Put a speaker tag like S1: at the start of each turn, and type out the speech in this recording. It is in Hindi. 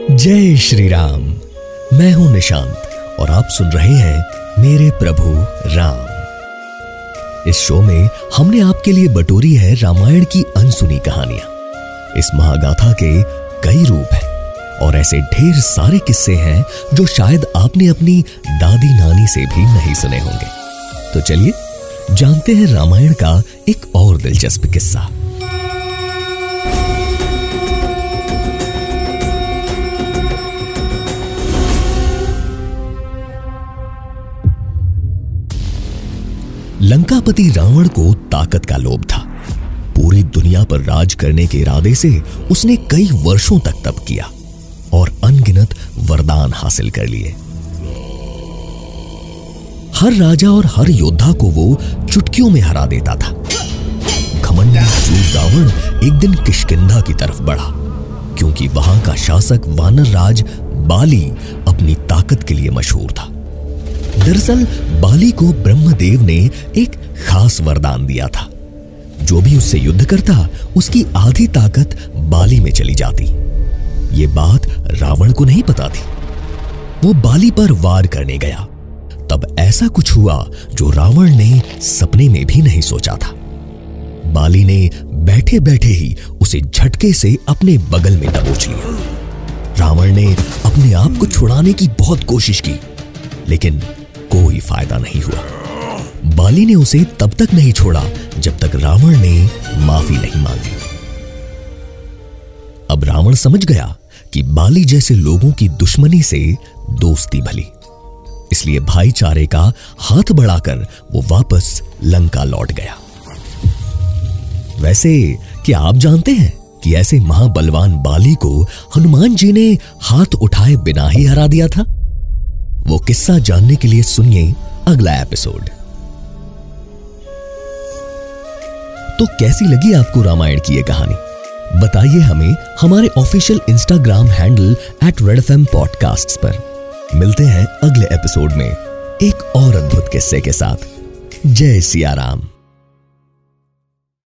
S1: जय श्री राम। मैं हूँ निशांत और आप सुन रहे हैं मेरे प्रभु राम। इस शो में हमने आपके लिए बटोरी है रामायण की अनसुनी कहानियाँ। इस महागाथा के कई रूप हैं और ऐसे ढेर सारे किस्से हैं जो शायद आपने अपनी दादी नानी से भी नहीं सुने होंगे। तो चलिए, जानते हैं रामायण का एक और दिलचस्प किस्सा। लंकापति रावण को ताकत का लोभ था। पूरी दुनिया पर राज करने के इरादे से उसने कई वर्षों तक तप किया और अनगिनत वरदान हासिल कर लिए। हर राजा और हर योद्धा को वो चुटकियों में हरा देता था। घमंडी रावण एक दिन किशकिंधा की तरफ़ बढ़ा, क्योंकि वहाँ का शासक वानर राज बाली अपनी ताकत के लिए मशहूर था। दरअसल बाली को ब्रह्मदेव ने एक खास वरदान दिया था। जो भी उससे युद्ध करता, उसकी आधी ताकत बाली में चली जाती। ये बात रावण को नहीं पता थी। वो बाली पर वार करने गया। तब ऐसा कुछ हुआ जो रावण ने सपने में भी नहीं सोचा था। बाली ने बैठे बैठे ही उसे झटके से अपने बगल में दबोच लिया। रावण ने अपने आप को छुड़ाने की बहुत कोशिश की, लेकिन कोई फ़ायदा नहीं हुआ। बाली ने उसे तब तक नहीं छोड़ा जब तक रावण ने माफ़ी नहीं मांगी। अब रावण समझ गया कि बाली जैसे लोगों की दुश्मनी से दोस्ती भली। इसलिए भाईचारे का हाथ बढ़ाकर वो वापस लंका लौट गया। वैसे, क्या आप जानते हैं कि ऐसे महाबलवान बाली को हनुमान जी ने हाथ उठाए बिना ही हरा दिया था? वो किस्सा जानने के लिए सुनिए अगला एपिसोड। तो कैसी लगी आपको रामायण की ये कहानी? बताइए हमें हमारे official Instagram handle at red F podcast पर। मिलते हैं अगले एपिसोड में एक और अद्भुत किस्से के साथ। जय सिया राम